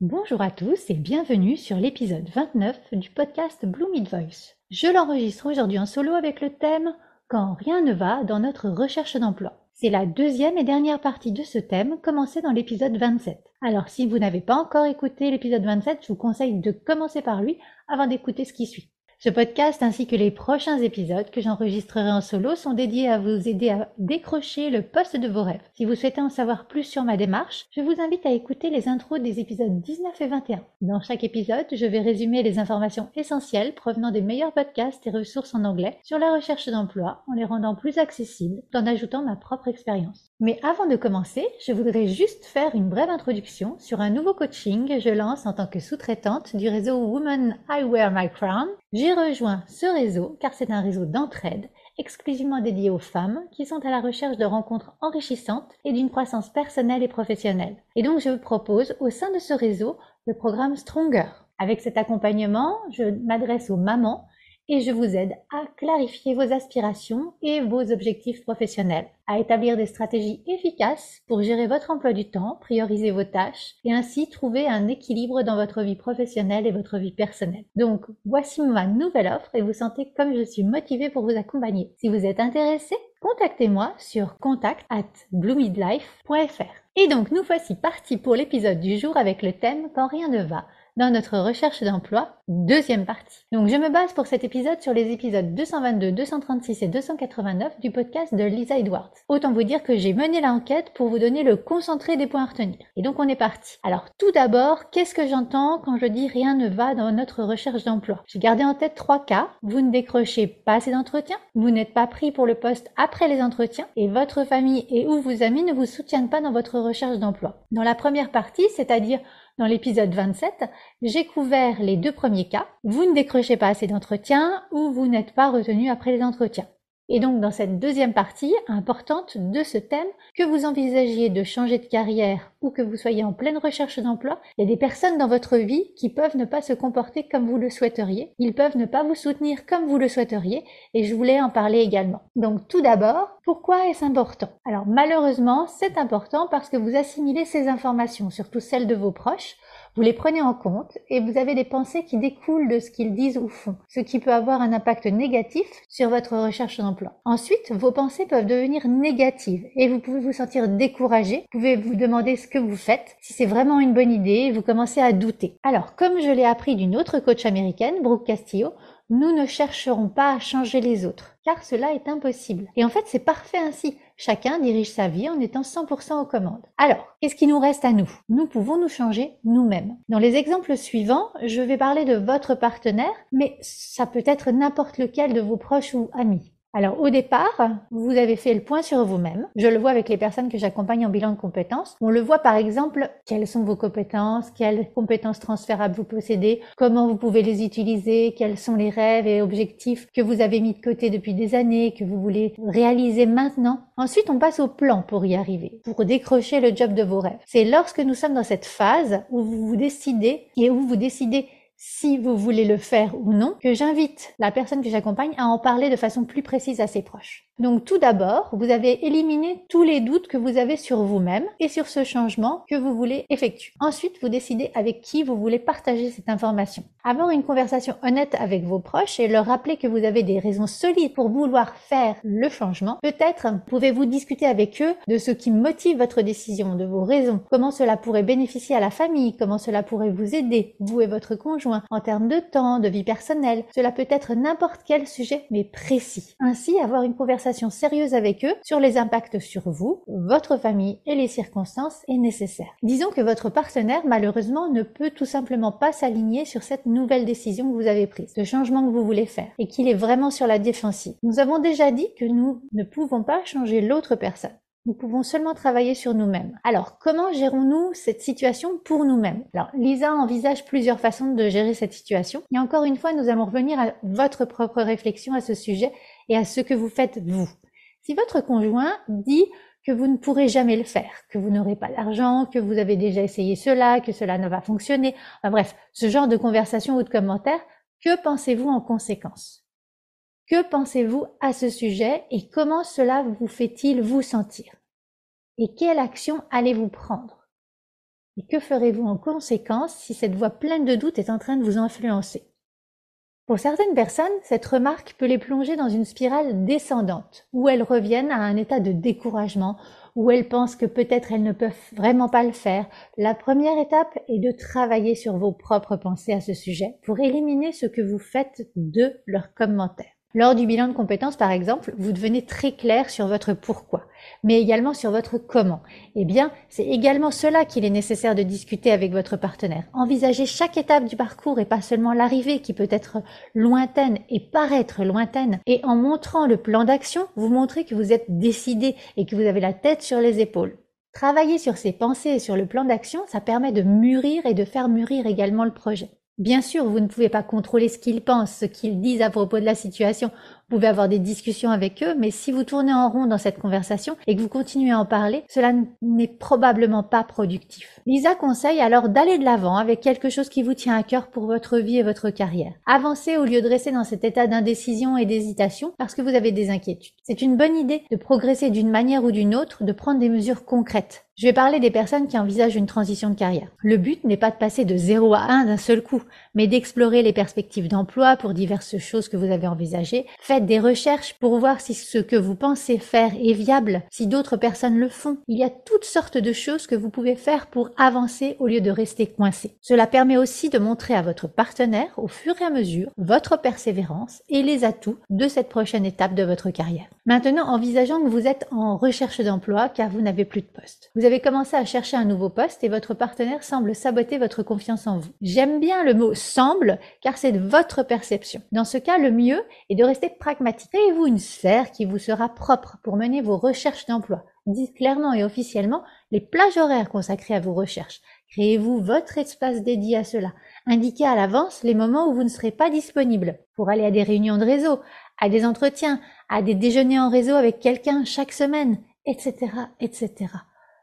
Bonjour à tous et bienvenue sur l'épisode 29 du podcast Blue Mid Voice. Je l'enregistre aujourd'hui en solo avec le thème Quand rien ne va dans notre recherche d'emploi. C'est la deuxième et dernière partie de ce thème commencée dans l'épisode 27. Alors si vous n'avez pas encore écouté l'épisode 27, je vous conseille de commencer par lui avant d'écouter ce qui suit. Ce podcast ainsi que les prochains épisodes que j'enregistrerai en solo sont dédiés à vous aider à décrocher le poste de vos rêves. Si vous souhaitez en savoir plus sur ma démarche, je vous invite à écouter les intros des épisodes 19 et 21. Dans chaque épisode, je vais résumer les informations essentielles provenant des meilleurs podcasts et ressources en anglais sur la recherche d'emploi en les rendant plus accessibles en ajoutant ma propre expérience. Mais avant de commencer, je voudrais juste faire une brève introduction sur un nouveau coaching que je lance en tant que sous-traitante du réseau Women I Wear My Crown. J'ai rejoint ce réseau car c'est un réseau d'entraide exclusivement dédié aux femmes qui sont à la recherche de rencontres enrichissantes et d'une croissance personnelle et professionnelle. Et donc je propose au sein de ce réseau le programme Stronger. Avec cet accompagnement, je m'adresse aux mamans et je vous aide à clarifier vos aspirations et vos objectifs professionnels, à établir des stratégies efficaces pour gérer votre emploi du temps, prioriser vos tâches et ainsi trouver un équilibre dans votre vie professionnelle et votre vie personnelle. Donc, voici ma nouvelle offre et vous sentez comme je suis motivée pour vous accompagner. Si vous êtes intéressé, contactez-moi sur contact at bluemidlife.fr. Et donc, nous voici partis pour l'épisode du jour avec le thème Quand rien ne va dans notre recherche d'emploi, deuxième partie. Donc je me base pour cet épisode sur les épisodes 222, 236 et 289 du podcast de Lisa Edwards. Autant vous dire que j'ai mené l'enquête pour vous donner le concentré des points à retenir. Et donc on est parti. Alors tout d'abord, qu'est-ce que j'entends quand je dis rien ne va dans notre recherche d'emploi? J'ai gardé en tête trois cas. Vous ne décrochez pas assez d'entretiens, vous n'êtes pas pris pour le poste après les entretiens et votre famille et ou vos amis ne vous soutiennent pas dans votre recherche d'emploi. Dans la première partie, c'est-à-dire dans l'épisode 27, j'ai couvert les deux premiers cas. Vous ne décrochez pas assez d'entretiens ou vous n'êtes pas retenu après les entretiens. Et donc dans cette deuxième partie importante de ce thème, que vous envisagiez de changer de carrière ou que vous soyez en pleine recherche d'emploi, il y a des personnes dans votre vie qui peuvent ne pas se comporter comme vous le souhaiteriez, ils peuvent ne pas vous soutenir comme vous le souhaiteriez, et je voulais en parler également. Donc tout d'abord, pourquoi est-ce important? Alors malheureusement, c'est important parce que vous assimilez ces informations, surtout celles de vos proches, vous les prenez en compte et vous avez des pensées qui découlent de ce qu'ils disent ou font, ce qui peut avoir un impact négatif sur votre recherche d'emploi. Ensuite, vos pensées peuvent devenir négatives et vous pouvez vous sentir découragé, vous pouvez vous demander ce que vous faites, si c'est vraiment une bonne idée vous commencez à douter. Alors, comme je l'ai appris d'une autre coach américaine, Brooke Castillo, nous ne chercherons pas à changer les autres, car cela est impossible. Et en fait, c'est parfait ainsi. Chacun dirige sa vie en étant 100% aux commandes. Alors, qu'est-ce qui nous reste à nous? Nous pouvons nous changer nous-mêmes. Dans les exemples suivants, je vais parler de votre partenaire, mais ça peut être n'importe lequel de vos proches ou amis. Alors au départ, vous avez fait le point sur vous-même. Je le vois avec les personnes que j'accompagne en bilan de compétences. On le voit par exemple, quelles sont vos compétences, quelles compétences transférables vous possédez, comment vous pouvez les utiliser, quels sont les rêves et objectifs que vous avez mis de côté depuis des années, que vous voulez réaliser maintenant. Ensuite, on passe au plan pour y arriver, pour décrocher le job de vos rêves. C'est lorsque nous sommes dans cette phase où vous vous décidez et où vous décidez si vous voulez le faire ou non, que j'invite la personne que j'accompagne à en parler de façon plus précise à ses proches. Donc tout d'abord, vous avez éliminé tous les doutes que vous avez sur vous-même et sur ce changement que vous voulez effectuer. Ensuite, vous décidez avec qui vous voulez partager cette information. Avoir une conversation honnête avec vos proches et leur rappeler que vous avez des raisons solides pour vouloir faire le changement. Peut-être pouvez-vous discuter avec eux de ce qui motive votre décision, de vos raisons, comment cela pourrait bénéficier à la famille, comment cela pourrait vous aider, vous et votre conjoint, en termes de temps, de vie personnelle. Cela peut être n'importe quel sujet, mais précis. Ainsi, avoir une conversation sérieuse avec eux sur les impacts sur vous, votre famille et les circonstances est nécessaire. Disons que votre partenaire malheureusement ne peut tout simplement pas s'aligner sur cette nouvelle décision que vous avez prise, ce changement que vous voulez faire, et qu'il est vraiment sur la défensive. Nous avons déjà dit que nous ne pouvons pas changer l'autre personne. Nous pouvons seulement travailler sur nous-mêmes. Alors, comment gérons-nous cette situation pour nous-mêmes? Alors, Lisa envisage plusieurs façons de gérer cette situation. Et encore une fois, nous allons revenir à votre propre réflexion à ce sujet et à ce que vous faites vous. Si votre conjoint dit que vous ne pourrez jamais le faire, que vous n'aurez pas d'argent, que vous avez déjà essayé cela, que cela ne va fonctionner, enfin bref, ce genre de conversation ou de commentaires, que pensez-vous en conséquence? Que pensez-vous à ce sujet et comment cela vous fait-il vous sentir? Et quelle action allez-vous prendre? Et que ferez-vous en conséquence si cette voix pleine de doute est en train de vous influencer? Pour certaines personnes, cette remarque peut les plonger dans une spirale descendante, où elles reviennent à un état de découragement, où elles pensent que peut-être elles ne peuvent vraiment pas le faire. La première étape est de travailler sur vos propres pensées à ce sujet pour éliminer ce que vous faites de leurs commentaires. Lors du bilan de compétences, par exemple, vous devenez très clair sur votre pourquoi, mais également sur votre comment. Eh bien, c'est également cela qu'il est nécessaire de discuter avec votre partenaire. Envisagez chaque étape du parcours et pas seulement l'arrivée qui peut être lointaine et paraître lointaine. Et en montrant le plan d'action, vous montrez que vous êtes décidé et que vous avez la tête sur les épaules. Travailler sur ces pensées et sur le plan d'action, ça permet de mûrir et de faire mûrir également le projet. Bien sûr, vous ne pouvez pas contrôler ce qu'ils pensent, ce qu'ils disent à propos de la situation. Vous pouvez avoir des discussions avec eux, mais si vous tournez en rond dans cette conversation et que vous continuez à en parler, cela n'est probablement pas productif. Lisa conseille alors d'aller de l'avant avec quelque chose qui vous tient à cœur pour votre vie et votre carrière. Avancez au lieu de rester dans cet état d'indécision et d'hésitation parce que vous avez des inquiétudes. C'est une bonne idée de progresser d'une manière ou d'une autre, de prendre des mesures concrètes. Je vais parler des personnes qui envisagent une transition de carrière. Le but n'est pas de passer de 0 à 1 d'un seul coup, mais d'explorer les perspectives d'emploi pour diverses choses que vous avez envisagées. Des recherches pour voir si ce que vous pensez faire est viable, si d'autres personnes le font. Il y a toutes sortes de choses que vous pouvez faire pour avancer au lieu de rester coincé. Cela permet aussi de montrer à votre partenaire au fur et à mesure votre persévérance et les atouts de cette prochaine étape de votre carrière. Maintenant, envisageons que vous êtes en recherche d'emploi car vous n'avez plus de poste. Vous avez commencé à chercher un nouveau poste et votre partenaire semble saboter votre confiance en vous. J'aime bien le mot semble car c'est votre perception. Dans ce cas, le mieux est de rester pragmatique. Créez-vous une sphère qui vous sera propre pour mener vos recherches d'emploi? Dites clairement et officiellement les plages horaires consacrées à vos recherches. Créez-vous votre espace dédié à cela? Indiquez à l'avance les moments où vous ne serez pas disponible pour aller à des réunions de réseau, à des entretiens, à des déjeuners en réseau avec quelqu'un chaque semaine, etc., etc.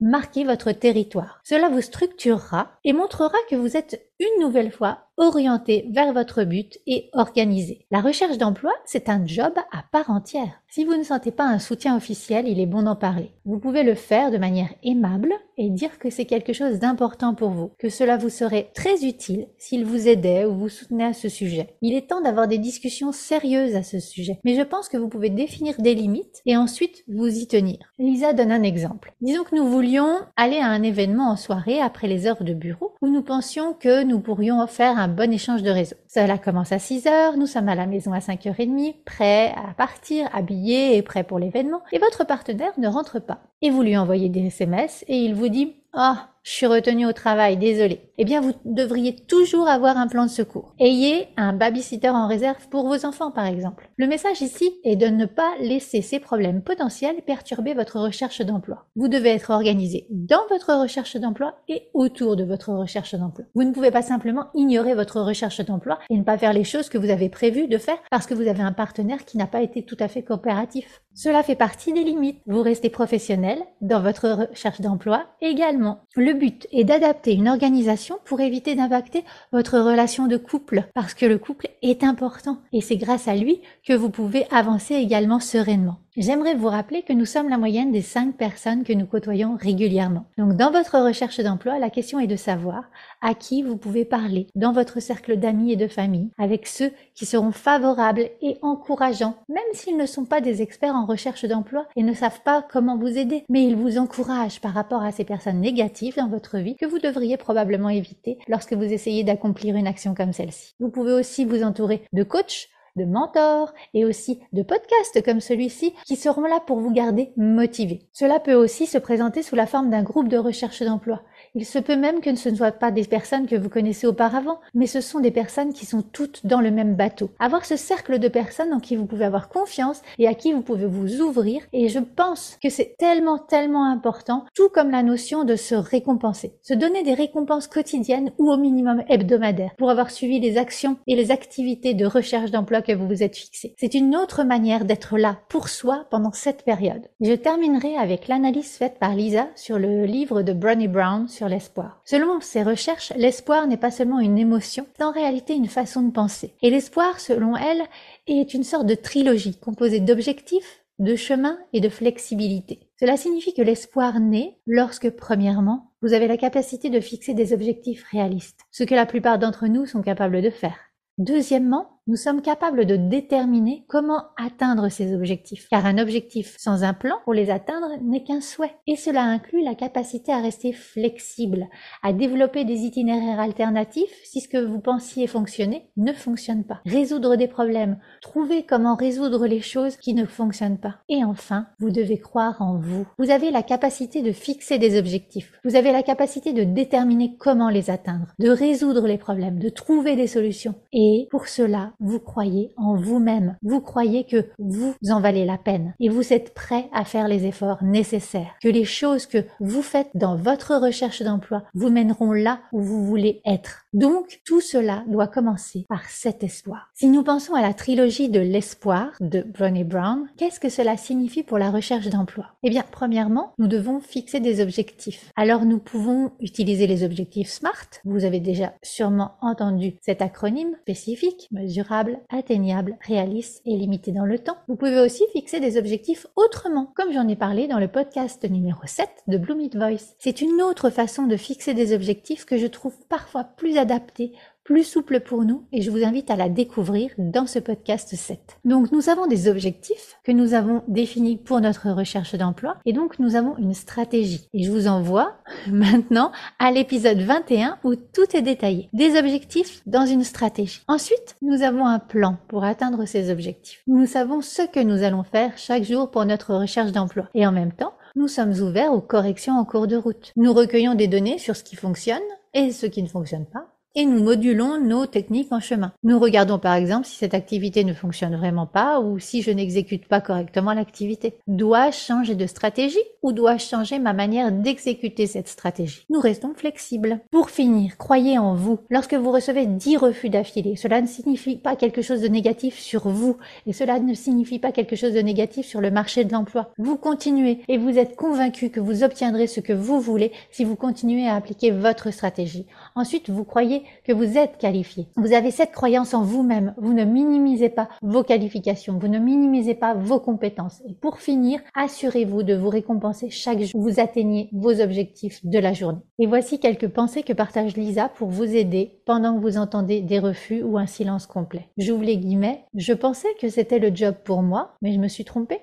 Marquez votre territoire. Cela vous structurera et montrera que vous êtes une nouvelle fois orienté vers votre but et organisé. La recherche d'emploi, c'est un job à part entière. Si vous ne sentez pas un soutien officiel, il est bon d'en parler. Vous pouvez le faire de manière aimable et dire que c'est quelque chose d'important pour vous, que cela vous serait très utile s'il vous aidait ou vous soutenait à ce sujet. Il est temps d'avoir des discussions sérieuses à ce sujet, mais je pense que vous pouvez définir des limites et ensuite vous y tenir. Lisa donne un exemple. Disons que nous voulions aller à un événement en soirée après les heures de bureau où nous pensions que nous pourrions faire un bon échange de réseau. Cela commence à 6 heures, nous sommes à la maison à 5h30, prêts à partir, habillés et prêts pour l'événement, et votre partenaire ne rentre pas. Et vous lui envoyez des SMS et il vous dit Ah, je suis retenu au travail, désolé. Eh bien, vous devriez toujours avoir un plan de secours. Ayez un babysitter en réserve pour vos enfants, par exemple. Le message ici est de ne pas laisser ces problèmes potentiels perturber votre recherche d'emploi. Vous devez être organisé dans votre recherche d'emploi et autour de votre recherche d'emploi. Vous ne pouvez pas simplement ignorer votre recherche d'emploi et ne pas faire les choses que vous avez prévu de faire parce que vous avez un partenaire qui n'a pas été tout à fait coopératif. Cela fait partie des limites. Vous restez professionnel dans votre recherche d'emploi également. Le but est d'adapter une organisation pour éviter d'impacter votre relation de couple parce que le couple est important et c'est grâce à lui que vous pouvez avancer également sereinement. J'aimerais vous rappeler que nous sommes la moyenne des cinq personnes que nous côtoyons régulièrement. Donc dans votre recherche d'emploi, la question est de savoir à qui vous pouvez parler dans votre cercle d'amis et de famille, avec ceux qui seront favorables et encourageants, même s'ils ne sont pas des experts en recherche d'emploi et ne savent pas comment vous aider, mais ils vous encouragent par rapport à ces personnes négatives dans votre vie que vous devriez probablement éviter lorsque vous essayez d'accomplir une action comme celle-ci. Vous pouvez aussi vous entourer de coachs de mentors et aussi de podcasts comme celui-ci qui seront là pour vous garder motivé. Cela peut aussi se présenter sous la forme d'un groupe de recherche d'emploi. Il se peut même que ce ne soient pas des personnes que vous connaissez auparavant, mais ce sont des personnes qui sont toutes dans le même bateau. Avoir ce cercle de personnes en qui vous pouvez avoir confiance et à qui vous pouvez vous ouvrir, et je pense que c'est tellement, tellement important, tout comme la notion de se récompenser. Se donner des récompenses quotidiennes ou au minimum hebdomadaires pour avoir suivi les actions et les activités de recherche d'emploi que vous vous êtes fixées. C'est une autre manière d'être là pour soi pendant cette période. Je terminerai avec l'analyse faite par Lisa sur le livre de Bronnie Brown l'espoir. Selon ses recherches, l'espoir n'est pas seulement une émotion, c'est en réalité une façon de penser. Et l'espoir, selon elle, est une sorte de trilogie composée d'objectifs, de chemins et de flexibilité. Cela signifie que l'espoir naît lorsque, premièrement, vous avez la capacité de fixer des objectifs réalistes, ce que la plupart d'entre nous sont capables de faire. Deuxièmement, nous sommes capables de déterminer comment atteindre ces objectifs. Car un objectif sans un plan pour les atteindre n'est qu'un souhait. Et cela inclut la capacité à rester flexible, à développer des itinéraires alternatifs si ce que vous pensiez fonctionner ne fonctionne pas. Résoudre des problèmes, trouver comment résoudre les choses qui ne fonctionnent pas. Et enfin, vous devez croire en vous. Vous avez la capacité de fixer des objectifs. Vous avez la capacité de déterminer comment les atteindre, de résoudre les problèmes, de trouver des solutions. Et pour cela, vous croyez en vous-même, vous croyez que vous en valez la peine et vous êtes prêt à faire les efforts nécessaires, que les choses que vous faites dans votre recherche d'emploi vous mèneront là où vous voulez être. Donc tout cela doit commencer par cet espoir. Si nous pensons à la trilogie de l'espoir de Brené Brown, qu'est-ce que cela signifie pour la recherche d'emploi? Eh bien, premièrement, nous devons fixer des objectifs. Alors nous pouvons utiliser les objectifs SMART. Vous avez déjà sûrement entendu cet acronyme spécifique, mesure atteignable, réaliste et limité dans le temps. Vous pouvez aussi fixer des objectifs autrement, comme j'en ai parlé dans le podcast numéro 7 de Bloom Voice. C'est une autre façon de fixer des objectifs que je trouve parfois plus adaptée plus souple pour nous et je vous invite à la découvrir dans ce podcast 7. Donc nous avons des objectifs que nous avons définis pour notre recherche d'emploi et donc nous avons une stratégie. Et je vous envoie maintenant à l'épisode 21 où tout est détaillé. Des objectifs dans une stratégie. Ensuite, nous avons un plan pour atteindre ces objectifs. Nous savons ce que nous allons faire chaque jour pour notre recherche d'emploi. Et en même temps, nous sommes ouverts aux corrections en cours de route. Nous recueillons des données sur ce qui fonctionne et ce qui ne fonctionne pas et nous modulons nos techniques en chemin. Nous regardons par exemple si cette activité ne fonctionne vraiment pas ou si je n'exécute pas correctement l'activité. Dois-je changer de stratégie ou dois-je changer ma manière d'exécuter cette stratégie? Nous restons flexibles. Pour finir, croyez en vous. Lorsque vous recevez 10 refus d'affilée, cela ne signifie pas quelque chose de négatif sur vous et cela ne signifie pas quelque chose de négatif sur le marché de l'emploi. Vous continuez et vous êtes convaincu que vous obtiendrez ce que vous voulez si vous continuez à appliquer votre stratégie. Ensuite, vous croyez que vous êtes qualifié. Vous avez cette croyance en vous-même. Vous ne minimisez pas vos qualifications. Vous ne minimisez pas vos compétences. Et pour finir, assurez-vous de vous récompenser chaque jour vous atteignez vos objectifs de la journée. Et voici quelques pensées que partage Lisa pour vous aider pendant que vous entendez des refus ou un silence complet. J'ouvre les guillemets. Je pensais que c'était le job pour moi, mais je me suis trompée.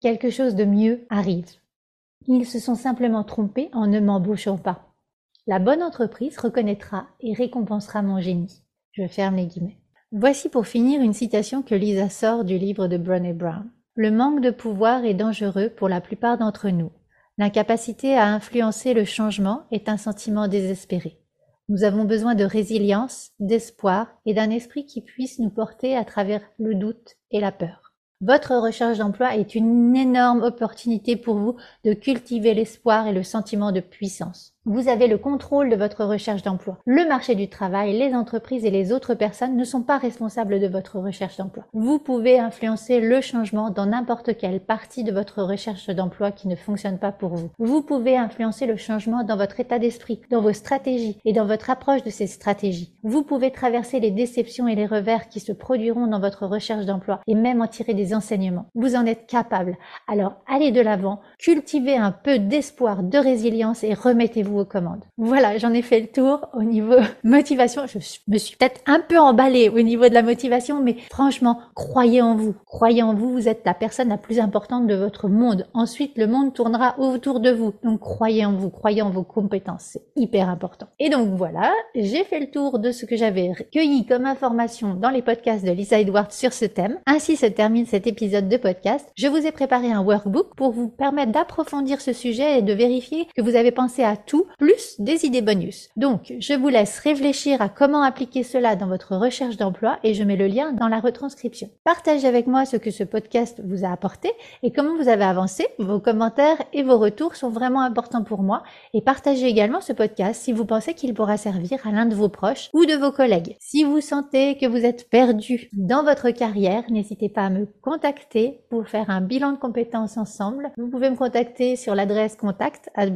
Quelque chose de mieux arrive. Ils se sont simplement trompés en ne m'embauchant pas. La bonne entreprise reconnaîtra et récompensera mon génie. Je ferme les guillemets. Voici pour finir une citation que Lisa sort du livre de Brené Brown. Le manque de pouvoir est dangereux pour la plupart d'entre nous. L'incapacité à influencer le changement est un sentiment désespéré. Nous avons besoin de résilience, d'espoir et d'un esprit qui puisse nous porter à travers le doute et la peur. Votre recherche d'emploi est une énorme opportunité pour vous de cultiver l'espoir et le sentiment de puissance. Vous avez le contrôle de votre recherche d'emploi. Le marché du travail, les entreprises et les autres personnes ne sont pas responsables de votre recherche d'emploi. Vous pouvez influencer le changement dans n'importe quelle partie de votre recherche d'emploi qui ne fonctionne pas pour vous. Vous pouvez influencer le changement dans votre état d'esprit, dans vos stratégies et dans votre approche de ces stratégies. Vous pouvez traverser les déceptions et les revers qui se produiront dans votre recherche d'emploi et même en tirer des enseignements. Vous en êtes capable. Alors allez de l'avant, cultivez un peu d'espoir, de résilience et remettez-vous Voilà, j'en ai fait le tour au niveau motivation. Je me suis peut-être un peu emballée au niveau de la motivation, mais franchement, croyez en vous. Croyez en vous, vous êtes la personne la plus importante de votre monde. Ensuite, le monde tournera autour de vous. Donc, croyez en vous, croyez en vos compétences. C'est hyper important. Et donc, voilà, j'ai fait le tour de ce que j'avais recueilli comme information dans les podcasts de Lisa Edwards sur ce thème. Ainsi se termine cet épisode de podcast. Je vous ai préparé un workbook pour vous permettre d'approfondir ce sujet et de vérifier que vous avez pensé à tout plus des idées bonus. Donc, je vous laisse réfléchir à comment appliquer cela dans votre recherche d'emploi et je mets le lien dans la retranscription. Partagez avec moi ce que ce podcast vous a apporté et comment vous avez avancé. Vos commentaires et vos retours sont vraiment importants pour moi et partagez également ce podcast si vous pensez qu'il pourra servir à l'un de vos proches ou de vos collègues. Si vous sentez que vous êtes perdu dans votre carrière, n'hésitez pas à me contacter pour faire un bilan de compétences ensemble. Vous pouvez me contacter sur l'adresse contact at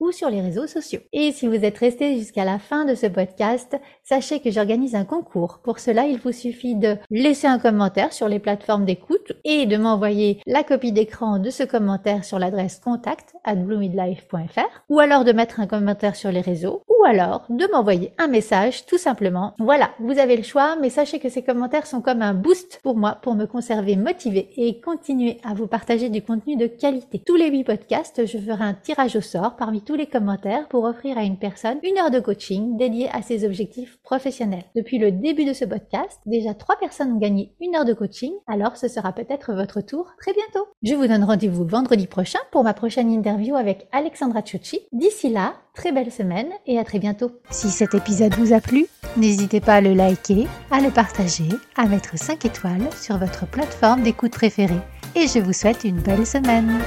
ou sur les réseaux sociaux. Et si vous êtes resté jusqu'à la fin de ce podcast, sachez que j'organise un concours. Pour cela, il vous suffit de laisser un commentaire sur les plateformes d'écoute et de m'envoyer la copie d'écran de ce commentaire sur l'adresse contact at ou alors de mettre un commentaire sur les réseaux ou alors de m'envoyer un message tout simplement. Voilà, vous avez le choix, mais sachez que ces commentaires sont comme un boost pour moi pour me conserver motivé et continuer à vous partager du contenu de qualité. Tous les huit podcasts, je ferai un tirage au sort tous les commentaires pour offrir à une personne une heure de coaching dédiée à ses objectifs professionnels. Depuis le début de ce podcast, déjà trois personnes ont gagné une heure de coaching, alors ce sera peut-être votre tour très bientôt. Je vous donne rendez-vous vendredi prochain pour ma prochaine interview avec Alexandra Ciucci. D'ici là, très belle semaine et à très bientôt. Si cet épisode vous a plu, n'hésitez pas à le liker, à le partager, à mettre 5 étoiles sur votre plateforme d'écoute préférée. Et je vous souhaite une belle semaine.